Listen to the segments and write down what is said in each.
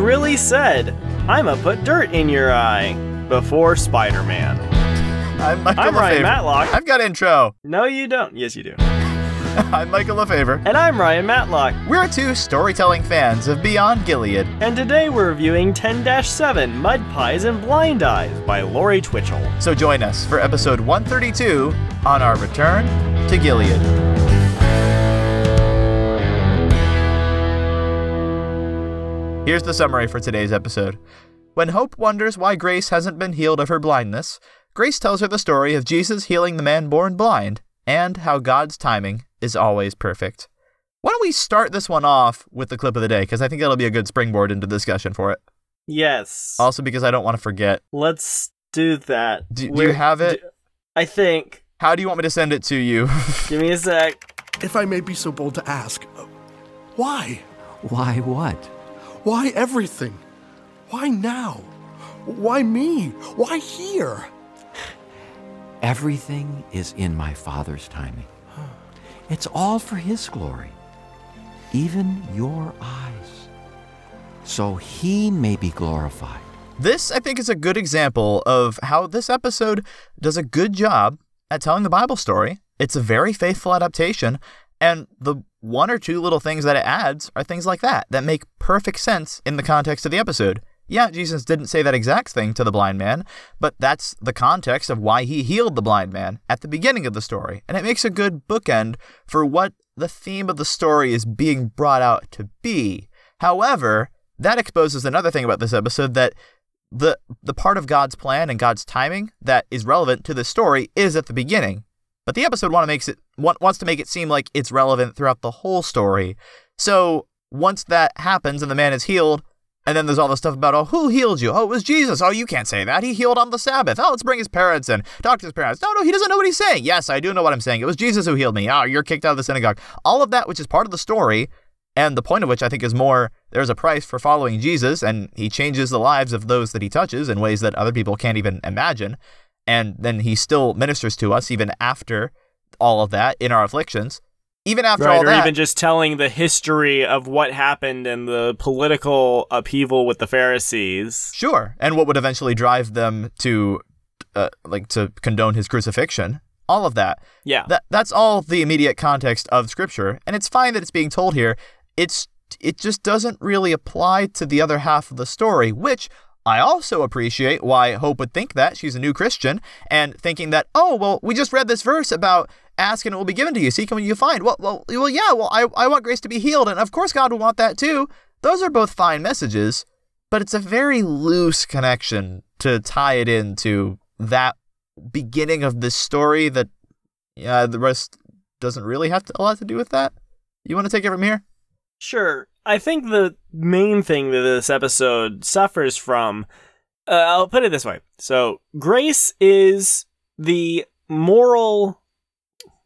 Really said, I'ma put dirt in your eye before Spider Man. I'm Michael I'm Ryan Matlock. I've got intro. No, you don't. Yes, you do. I'm Michael LaFaver. And I'm Ryan Matlock. We're two storytelling fans of Beyond Gilead. And today we're reviewing 10 7 Mud Pies and Blind Eyes by Lori Twitchell. So join us for episode 132 on our return to Gilead. Here's the summary for today's episode. When Hope wonders why Grace hasn't been healed of her blindness, Grace tells her the story of Jesus healing the man born blind and how God's timing is always perfect. Why don't we start this one off with the clip of the day? Because I think that'll be a good springboard into discussion for it. Yes. Also, because I don't want to forget. Let's do that. Do, do you have it? I think. How do you want me to send it to you? Give me a sec. If I may be so bold to ask, uh, why? Why what? Why everything? Why now? Why me? Why here? Everything is in my Father's timing. It's all for His glory, even your eyes, so He may be glorified. This, I think, is a good example of how this episode does a good job at telling the Bible story. It's a very faithful adaptation, and the one or two little things that it adds are things like that that make perfect sense in the context of the episode. Yeah, Jesus didn't say that exact thing to the blind man, but that's the context of why he healed the blind man at the beginning of the story, and it makes a good bookend for what the theme of the story is being brought out to be. However, that exposes another thing about this episode that the the part of God's plan and God's timing that is relevant to the story is at the beginning. But the episode makes it wants to make it seem like it's relevant throughout the whole story. So once that happens and the man is healed, and then there's all the stuff about oh who healed you? Oh, it was Jesus. Oh, you can't say that. He healed on the Sabbath. Oh, let's bring his parents in. Talk to his parents. No, no, he doesn't know what he's saying. Yes, I do know what I'm saying. It was Jesus who healed me. Oh, you're kicked out of the synagogue. All of that, which is part of the story, and the point of which I think is more there's a price for following Jesus, and he changes the lives of those that he touches in ways that other people can't even imagine. And then he still ministers to us even after all of that in our afflictions. Even after Right, all or that. even just telling the history of what happened and the political upheaval with the Pharisees. Sure, and what would eventually drive them to, uh, like, to condone his crucifixion. All of that. Yeah. That that's all the immediate context of Scripture, and it's fine that it's being told here. It's it just doesn't really apply to the other half of the story, which I also appreciate why Hope would think that she's a new Christian and thinking that oh well we just read this verse about ask and it will be given to you seek and you find well well well yeah well I I want grace to be healed and of course God will want that too. Those are both fine messages, but it's a very loose connection to tie it into that beginning of this story that yeah the rest doesn't really have to, a lot to do with that you want to take it from here Sure. I think the main thing that this episode suffers from, uh, I'll put it this way. So, Grace is the moral.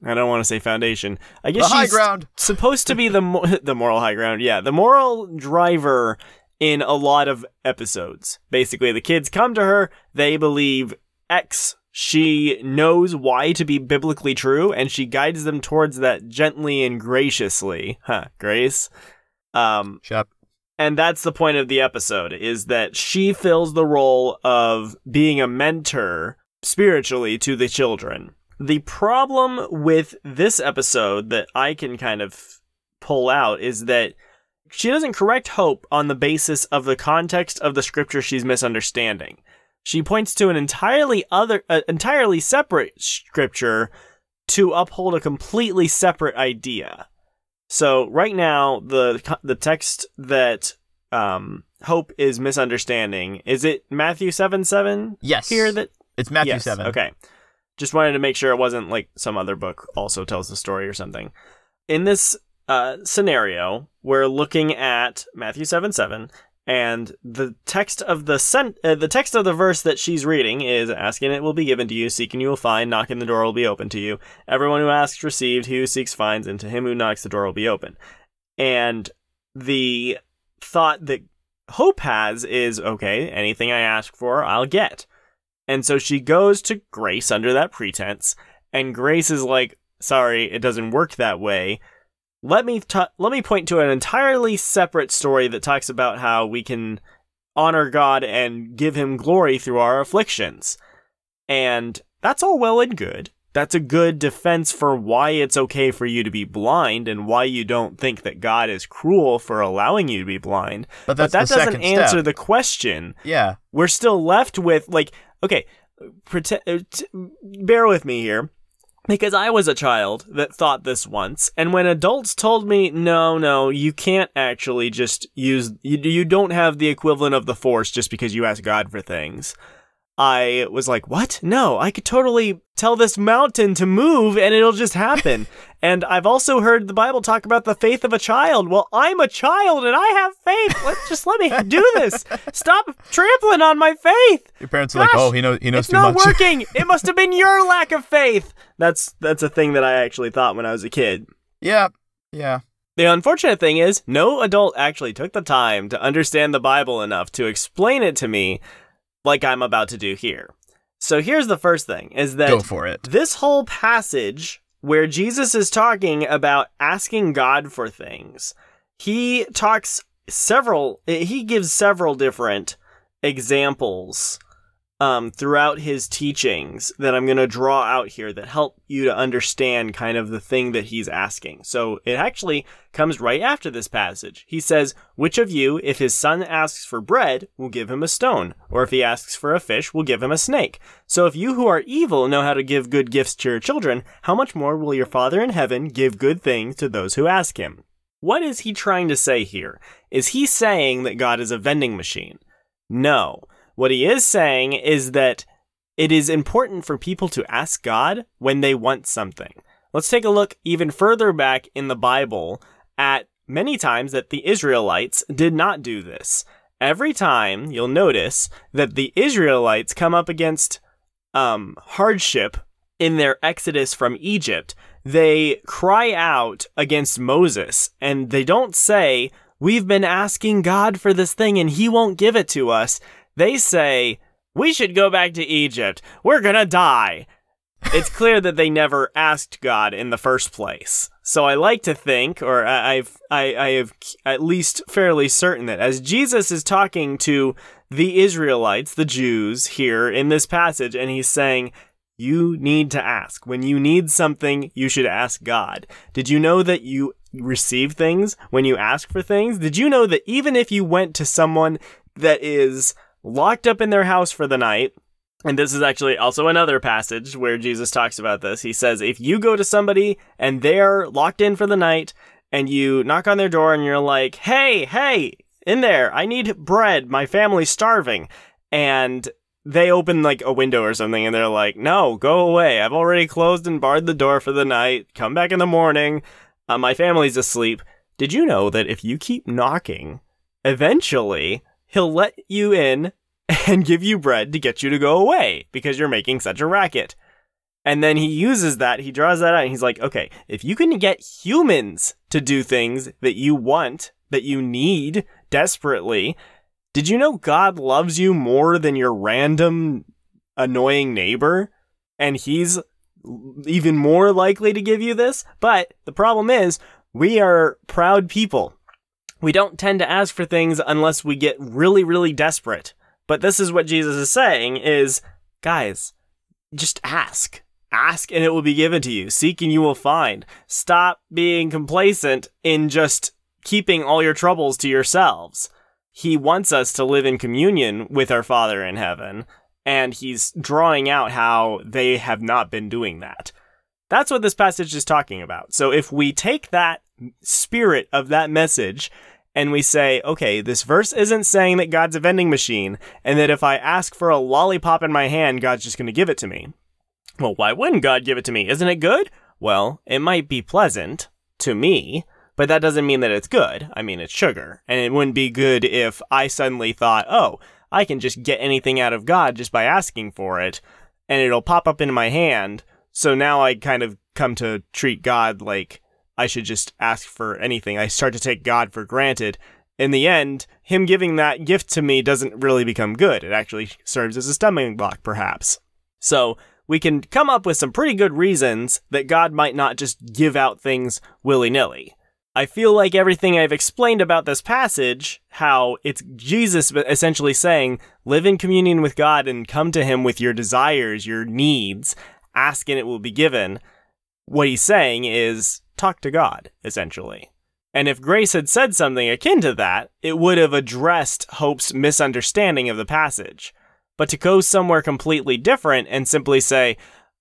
I don't want to say foundation. I guess the high she's ground supposed to be the mo- the moral high ground. Yeah, the moral driver in a lot of episodes. Basically, the kids come to her, they believe X. She knows why to be biblically true, and she guides them towards that gently and graciously. Huh, Grace. Um, shut and that's the point of the episode is that she fills the role of being a mentor spiritually to the children. The problem with this episode that I can kind of pull out is that she doesn't correct Hope on the basis of the context of the scripture she's misunderstanding. She points to an entirely other, uh, entirely separate scripture to uphold a completely separate idea. So right now, the the text that um, Hope is misunderstanding is it Matthew seven seven yes here that it's matthew yes, 7 Okay. Just wanted to make sure it wasn't like some other book also tells the story or something. In this uh, scenario, we're looking at Matthew 7 7, and the text of the sen- uh, the text of the verse that she's reading is asking it will be given to you, seeking you will find, knocking the door will be open to you. Everyone who asks received, he who seeks finds, and to him who knocks the door will be open. And the thought that Hope has is okay, anything I ask for, I'll get. And so she goes to Grace under that pretense, and Grace is like, sorry, it doesn't work that way. Let me ta let me point to an entirely separate story that talks about how we can honor God and give him glory through our afflictions. And that's all well and good. That's a good defense for why it's okay for you to be blind and why you don't think that God is cruel for allowing you to be blind. But that's that doesn't answer step. the question. Yeah. We're still left with like, okay, prete- uh, bear with me here. Because I was a child that thought this once, and when adults told me, no, no, you can't actually just use, you, you don't have the equivalent of the force just because you ask God for things. I was like, what? No, I could totally tell this mountain to move and it'll just happen. and I've also heard the Bible talk about the faith of a child. Well, I'm a child and I have faith. Let, just let me do this. Stop trampling on my faith. Your parents are like, oh, he knows he knows it's too not much. working. it must have been your lack of faith. That's that's a thing that I actually thought when I was a kid. yeah. Yeah. The unfortunate thing is, no adult actually took the time to understand the Bible enough to explain it to me like I'm about to do here. So here's the first thing is that Go for it. this whole passage where Jesus is talking about asking God for things, he talks several, he gives several different examples um, throughout his teachings that I'm going to draw out here that help you to understand kind of the thing that he's asking. So it actually comes right after this passage. He says, Which of you, if his son asks for bread, will give him a stone? Or if he asks for a fish, will give him a snake? So if you who are evil know how to give good gifts to your children, how much more will your Father in heaven give good things to those who ask him? What is he trying to say here? Is he saying that God is a vending machine? No. What he is saying is that it is important for people to ask God when they want something. Let's take a look even further back in the Bible at many times that the Israelites did not do this. Every time you'll notice that the Israelites come up against um, hardship in their exodus from Egypt, they cry out against Moses and they don't say, We've been asking God for this thing and he won't give it to us. They say, We should go back to Egypt. We're gonna die. It's clear that they never asked God in the first place. So I like to think, or I've, I, I have at least fairly certain that as Jesus is talking to the Israelites, the Jews here in this passage, and he's saying, you need to ask. When you need something, you should ask God. Did you know that you receive things when you ask for things? Did you know that even if you went to someone that is locked up in their house for the night, and this is actually also another passage where Jesus talks about this. He says, if you go to somebody and they're locked in for the night and you knock on their door and you're like, hey, hey, in there, I need bread. My family's starving. And they open like a window or something and they're like, no, go away. I've already closed and barred the door for the night. Come back in the morning. Uh, my family's asleep. Did you know that if you keep knocking, eventually he'll let you in and give you bread to get you to go away because you're making such a racket. And then he uses that, he draws that out, and he's like, okay, if you can get humans to do things that you want, that you need desperately, did you know God loves you more than your random annoying neighbor? And he's even more likely to give you this? But the problem is, we are proud people. We don't tend to ask for things unless we get really, really desperate. But this is what Jesus is saying is, guys, just ask. Ask and it will be given to you. Seek and you will find. Stop being complacent in just keeping all your troubles to yourselves. He wants us to live in communion with our Father in heaven, and he's drawing out how they have not been doing that. That's what this passage is talking about. So if we take that spirit of that message and we say, okay, this verse isn't saying that God's a vending machine and that if I ask for a lollipop in my hand, God's just going to give it to me. Well, why wouldn't God give it to me? Isn't it good? Well, it might be pleasant to me, but that doesn't mean that it's good. I mean, it's sugar. And it wouldn't be good if I suddenly thought, oh, I can just get anything out of God just by asking for it, and it'll pop up in my hand. So now I kind of come to treat God like I should just ask for anything. I start to take God for granted. In the end, Him giving that gift to me doesn't really become good. It actually serves as a stumbling block, perhaps. So, we can come up with some pretty good reasons that God might not just give out things willy nilly. I feel like everything I've explained about this passage, how it's Jesus essentially saying, live in communion with God and come to Him with your desires, your needs, ask and it will be given. What he's saying is, talk to God, essentially. And if Grace had said something akin to that, it would have addressed Hope's misunderstanding of the passage. But to go somewhere completely different and simply say,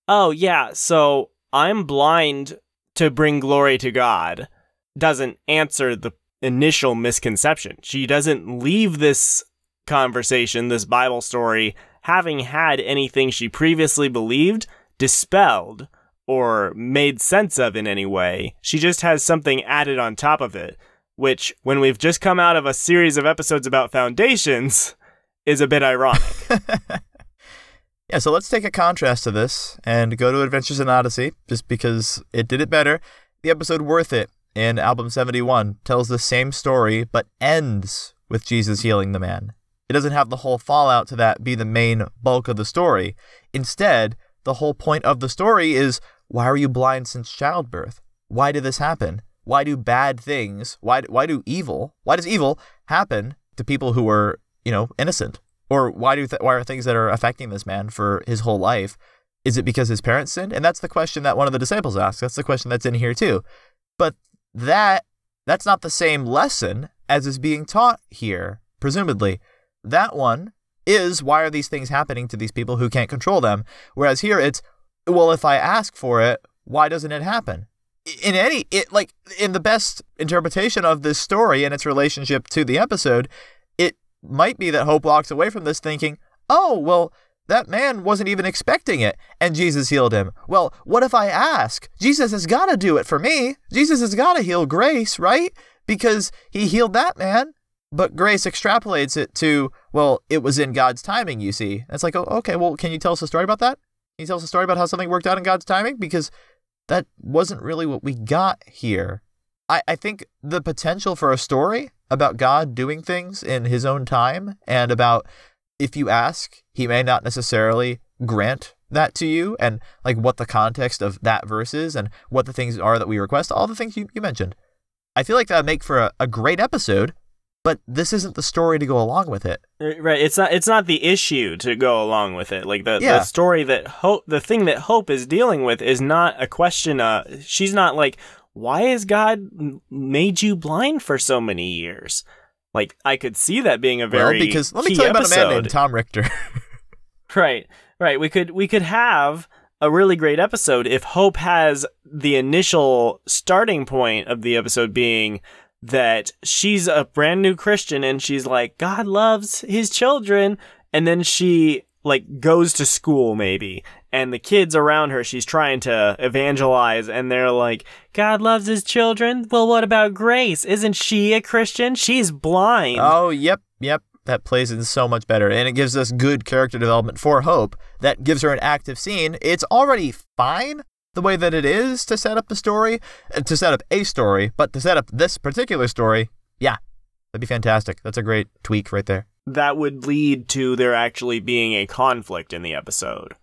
oh, yeah, so I'm blind to bring glory to God doesn't answer the initial misconception. She doesn't leave this conversation, this Bible story, having had anything she previously believed dispelled or made sense of in any way. She just has something added on top of it, which, when we've just come out of a series of episodes about foundations, is a bit ironic. yeah, so let's take a contrast to this and go to Adventures in Odyssey, just because it did it better. The episode Worth It in album 71 tells the same story but ends with Jesus healing the man. It doesn't have the whole fallout to that be the main bulk of the story. Instead, the whole point of the story is why are you blind since childbirth? Why did this happen? Why do bad things, why, why do evil, why does evil happen to people who are, you know, innocent? Or why do th- why are things that are affecting this man for his whole life? Is it because his parents sinned? And that's the question that one of the disciples asks. That's the question that's in here too. But that that's not the same lesson as is being taught here, presumably. That one is why are these things happening to these people who can't control them? Whereas here it's, well, if I ask for it, why doesn't it happen? In any, it like in the best interpretation of this story and its relationship to the episode, it might be that Hope walks away from this thinking, oh, well, that man wasn't even expecting it, and Jesus healed him. Well, what if I ask? Jesus has got to do it for me. Jesus has got to heal Grace, right? Because he healed that man. But Grace extrapolates it to, well, it was in God's timing, you see. And it's like, oh, okay, well, can you tell us a story about that? Can you tell us a story about how something worked out in God's timing? Because that wasn't really what we got here. I, I think the potential for a story about God doing things in his own time and about if you ask, he may not necessarily grant that to you and like what the context of that verse is and what the things are that we request, all the things you, you mentioned. I feel like that would make for a, a great episode, but this isn't the story to go along with it. Uh, right. It's not it's not the issue to go along with it. Like the, yeah. the story that hope the thing that Hope is dealing with is not a question uh she's not like, why has God made you blind for so many years? Like I could see that being a very well, because let me tell you episode. about a man named Tom Richter. right, right. We could we could have a really great episode if Hope has the initial starting point of the episode being that she's a brand new Christian and she's like God loves his children, and then she like goes to school maybe. And the kids around her she's trying to evangelize and they're like god loves his children? Well what about grace? Isn't she a christian? She's blind. Oh yep yep. That plays in so much better. And it gives us good character development for hope. That gives her an active scene. It's already fine the way that it is to set up the story uh, to set up a story but to set up this particular story yeah that'd be fantastic. That's a great tweak right there. That would lead to there actually being a conflict in the episode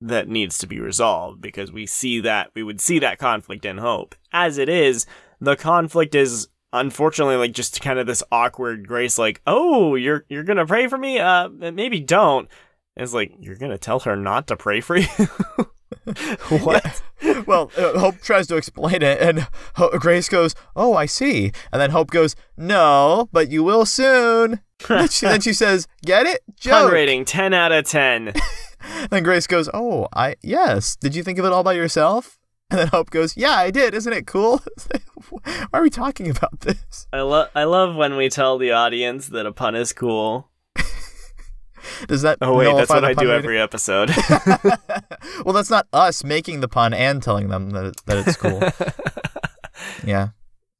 that needs to be resolved because we see that we would see that conflict in hope. As it is the conflict is unfortunately like just kind of this awkward grace like oh you're you're gonna pray for me? Uh maybe don't. And it's like you're gonna tell her not to pray for you what yeah. well uh, hope tries to explain it and Ho- grace goes oh i see and then hope goes no but you will soon then, she, then she says get it Joke. rating 10 out of 10 then Grace goes, "Oh, I yes. Did you think of it all by yourself?" And then Hope goes, "Yeah, I did. Isn't it cool? Why are we talking about this?" I love I love when we tell the audience that a pun is cool. Does that? Oh wait, that's what I do rating? every episode. well, that's not us making the pun and telling them that that it's cool. yeah.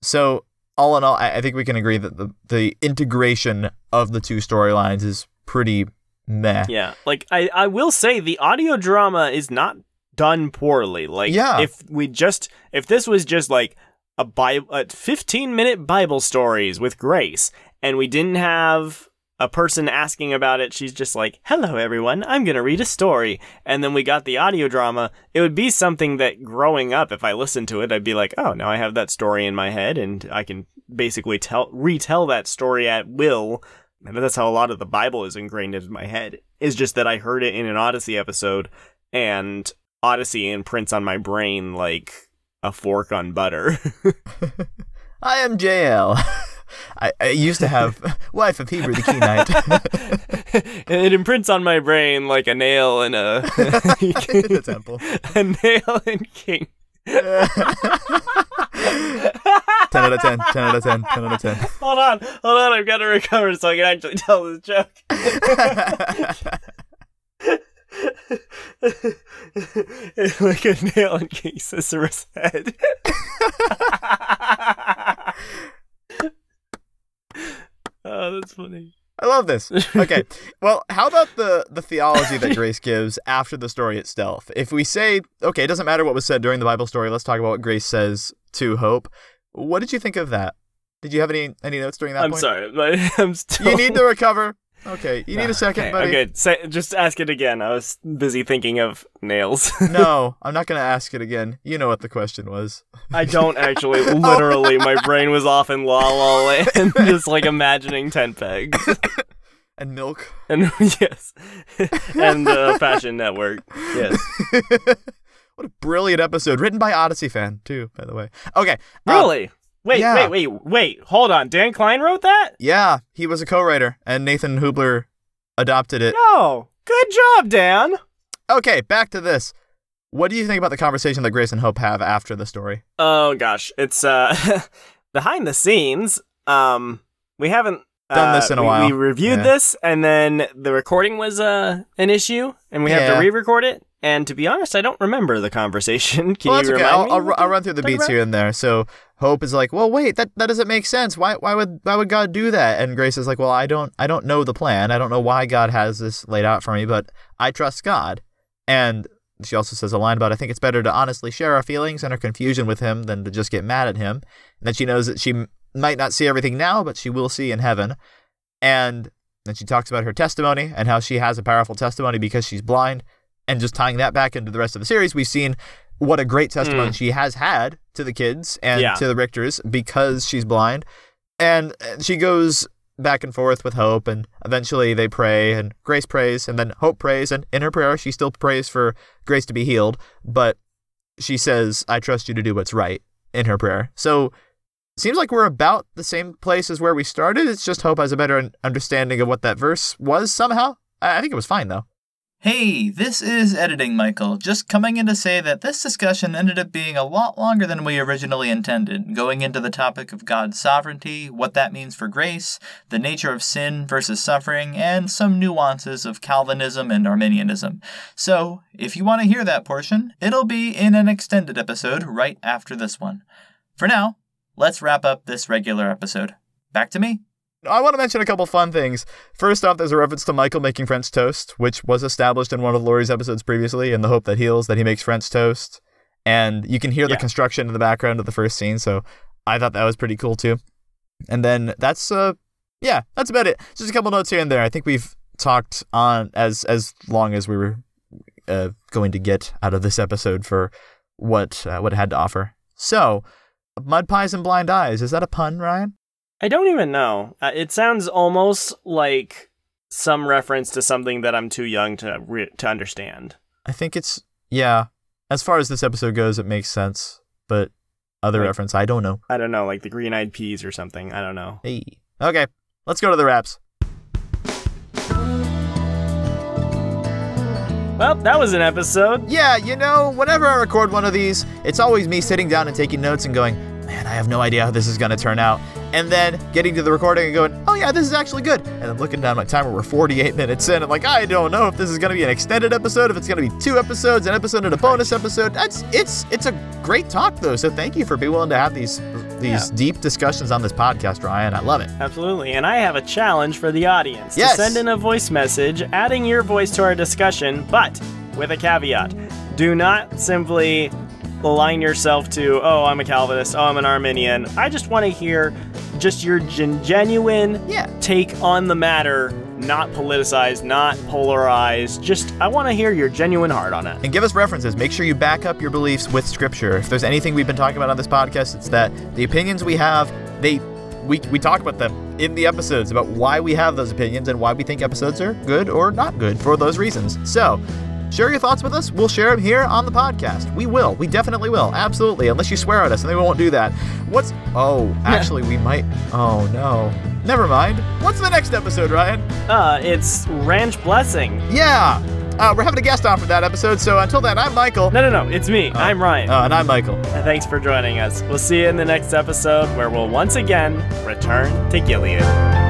So all in all, I, I think we can agree that the the integration of the two storylines is pretty meh. Yeah, like I, I will say the audio drama is not done poorly. Like, yeah. if we just if this was just like a Bible, a 15 minute Bible stories with Grace, and we didn't have a person asking about it, she's just like, "Hello, everyone. I'm gonna read a story," and then we got the audio drama. It would be something that, growing up, if I listened to it, I'd be like, "Oh, now I have that story in my head, and I can basically tell retell that story at will." And that's how a lot of the Bible is ingrained in my head. Is just that I heard it in an Odyssey episode, and Odyssey imprints on my brain like a fork on butter. I am Jael. I, I used to have wife of Heber the Kenite. it imprints on my brain like a nail in a the temple. a nail in king. 10 out of 10, 10 out of 10, 10 out of 10. Hold on, hold on, I've got to recover so I can actually tell this joke. like a nail in King Sisera's head. Oh, that's funny. I love this. Okay. Well, how about the the theology that Grace gives after the story itself? If we say, okay, it doesn't matter what was said during the Bible story, let's talk about what Grace says to Hope. What did you think of that? Did you have any any notes during that I'm point? sorry, but I'm still. You need to recover. Okay, you need a second, okay, buddy. Okay, say, just ask it again. I was busy thinking of nails. no, I'm not going to ask it again. You know what the question was. I don't actually. Literally, my brain was off in La La Land, just like imagining tent pegs And milk. and yes, and uh, Fashion Network. Yes, What a brilliant episode, written by Odyssey fan too, by the way. Okay, uh, really. Wait, yeah. wait, wait, wait. Hold on. Dan Klein wrote that? yeah, he was a co-writer, and Nathan Hoobler adopted it. No. Good job, Dan. Okay, back to this. What do you think about the conversation that Grace and Hope have after the story? Oh gosh, it's uh behind the scenes. Um, we haven't Done uh, this in a we- while. We reviewed Yeah. this, and then the recording was uh an issue, and we have to re-record it. And to be honest, I don't remember the conversation. Can well, you that's okay. remind I'll, me? I'll, I'll run through the beats about? here and there. So Hope is like, "Well, wait, that that doesn't make sense. Why why would why would God do that?" And Grace is like, "Well, I don't I don't know the plan. I don't know why God has this laid out for me, but I trust God." And she also says a line about, "I think it's better to honestly share our feelings and our confusion with Him than to just get mad at Him." And then she knows that she might not see everything now, but she will see in heaven. And then she talks about her testimony and how she has a powerful testimony because she's blind. And just tying that back into the rest of the series, we've seen what a great testimony mm. she has had to the kids and Yeah. to the Richters because she's blind. And she goes back and forth with Hope, and eventually they pray, and Grace prays, and then Hope prays, and in her prayer, she still prays for Grace to be healed, but she says, I trust you to do what's right in her prayer. So seems like we're about the same place as where we started. It's just Hope has a better understanding of what that verse was somehow. I think it was fine, though. Hey, this is Editing Michael, just coming in to say that this discussion ended up being a lot longer than we originally intended, going into the topic of God's sovereignty, what that means for grace, the nature of sin versus suffering, and some nuances of Calvinism and Arminianism. So, if you want to hear that portion, it'll be in an extended episode right after this one. For now, let's wrap up this regular episode. Back to me. I want to mention a couple fun things. First off, there's a reference to Michael making French toast, which was established in one of Laurie's episodes previously, in the Hope That Heals, that he makes French toast. And you can hear the construction in the background of the first scene, so I thought that was pretty cool too. And then that's uh yeah, that's about it. Just a couple notes here and there. I think we've talked on as as long as we were uh, going to get out of this episode for what uh, what it had to offer. So, mud pies and blind eyes. Is that a pun, Ryan? I don't even know. Uh, it sounds almost like some reference to something that I'm too young to re- to understand. I think it's yeah. As far as this episode goes, it makes sense. But other Like- reference, I don't know. I don't know, like the green eyed peas or something. I don't know. Hey. Okay, let's go to the wraps. Well, that was an episode. Yeah, you know, whenever I record one of these, it's always me sitting down and taking notes and going, man, I have no idea how this is going to turn out. And then getting to the recording and going, oh yeah, this is actually good. And then looking down my timer, we're 48 minutes in. I'm like, I don't know if this is going to be an extended episode, if it's going to be two episodes, an episode and a bonus episode. That's it's it's a great talk though. So thank you for being willing to have these these Yeah. deep discussions on this podcast, Ryan. I love it. Absolutely. And I have a challenge for the audience Yes. to send in a voice message adding your voice to our discussion, but with a caveat. Do not simply align yourself to, oh, I'm a Calvinist, oh, I'm an Arminian. I just want to hear just your gen- genuine Yeah. take on the matter, not politicized, not polarized. Just, I want to hear your genuine heart on it. And give us references. Make sure you back up your beliefs with scripture. If there's anything we've been talking about on this podcast, it's that the opinions we have, they we, we talk about them in the episodes about why we have those opinions and why we think episodes are good or not good for those reasons. So, share your thoughts with us. We'll share them here on the podcast. We will. We definitely will. Absolutely. Unless you swear at us, and then we won't do that. What's. Oh, actually, we might. Oh, no. Never mind. What's the next episode, Ryan? Uh, it's Ranch Blessing. Yeah. Uh, we're having a guest on for that episode. So until then, I'm Michael. No, no, no, it's me. I'm Ryan. Uh, and I'm Michael. And Thanks for joining us. We'll see you in the next episode where we'll once again return to Gilead.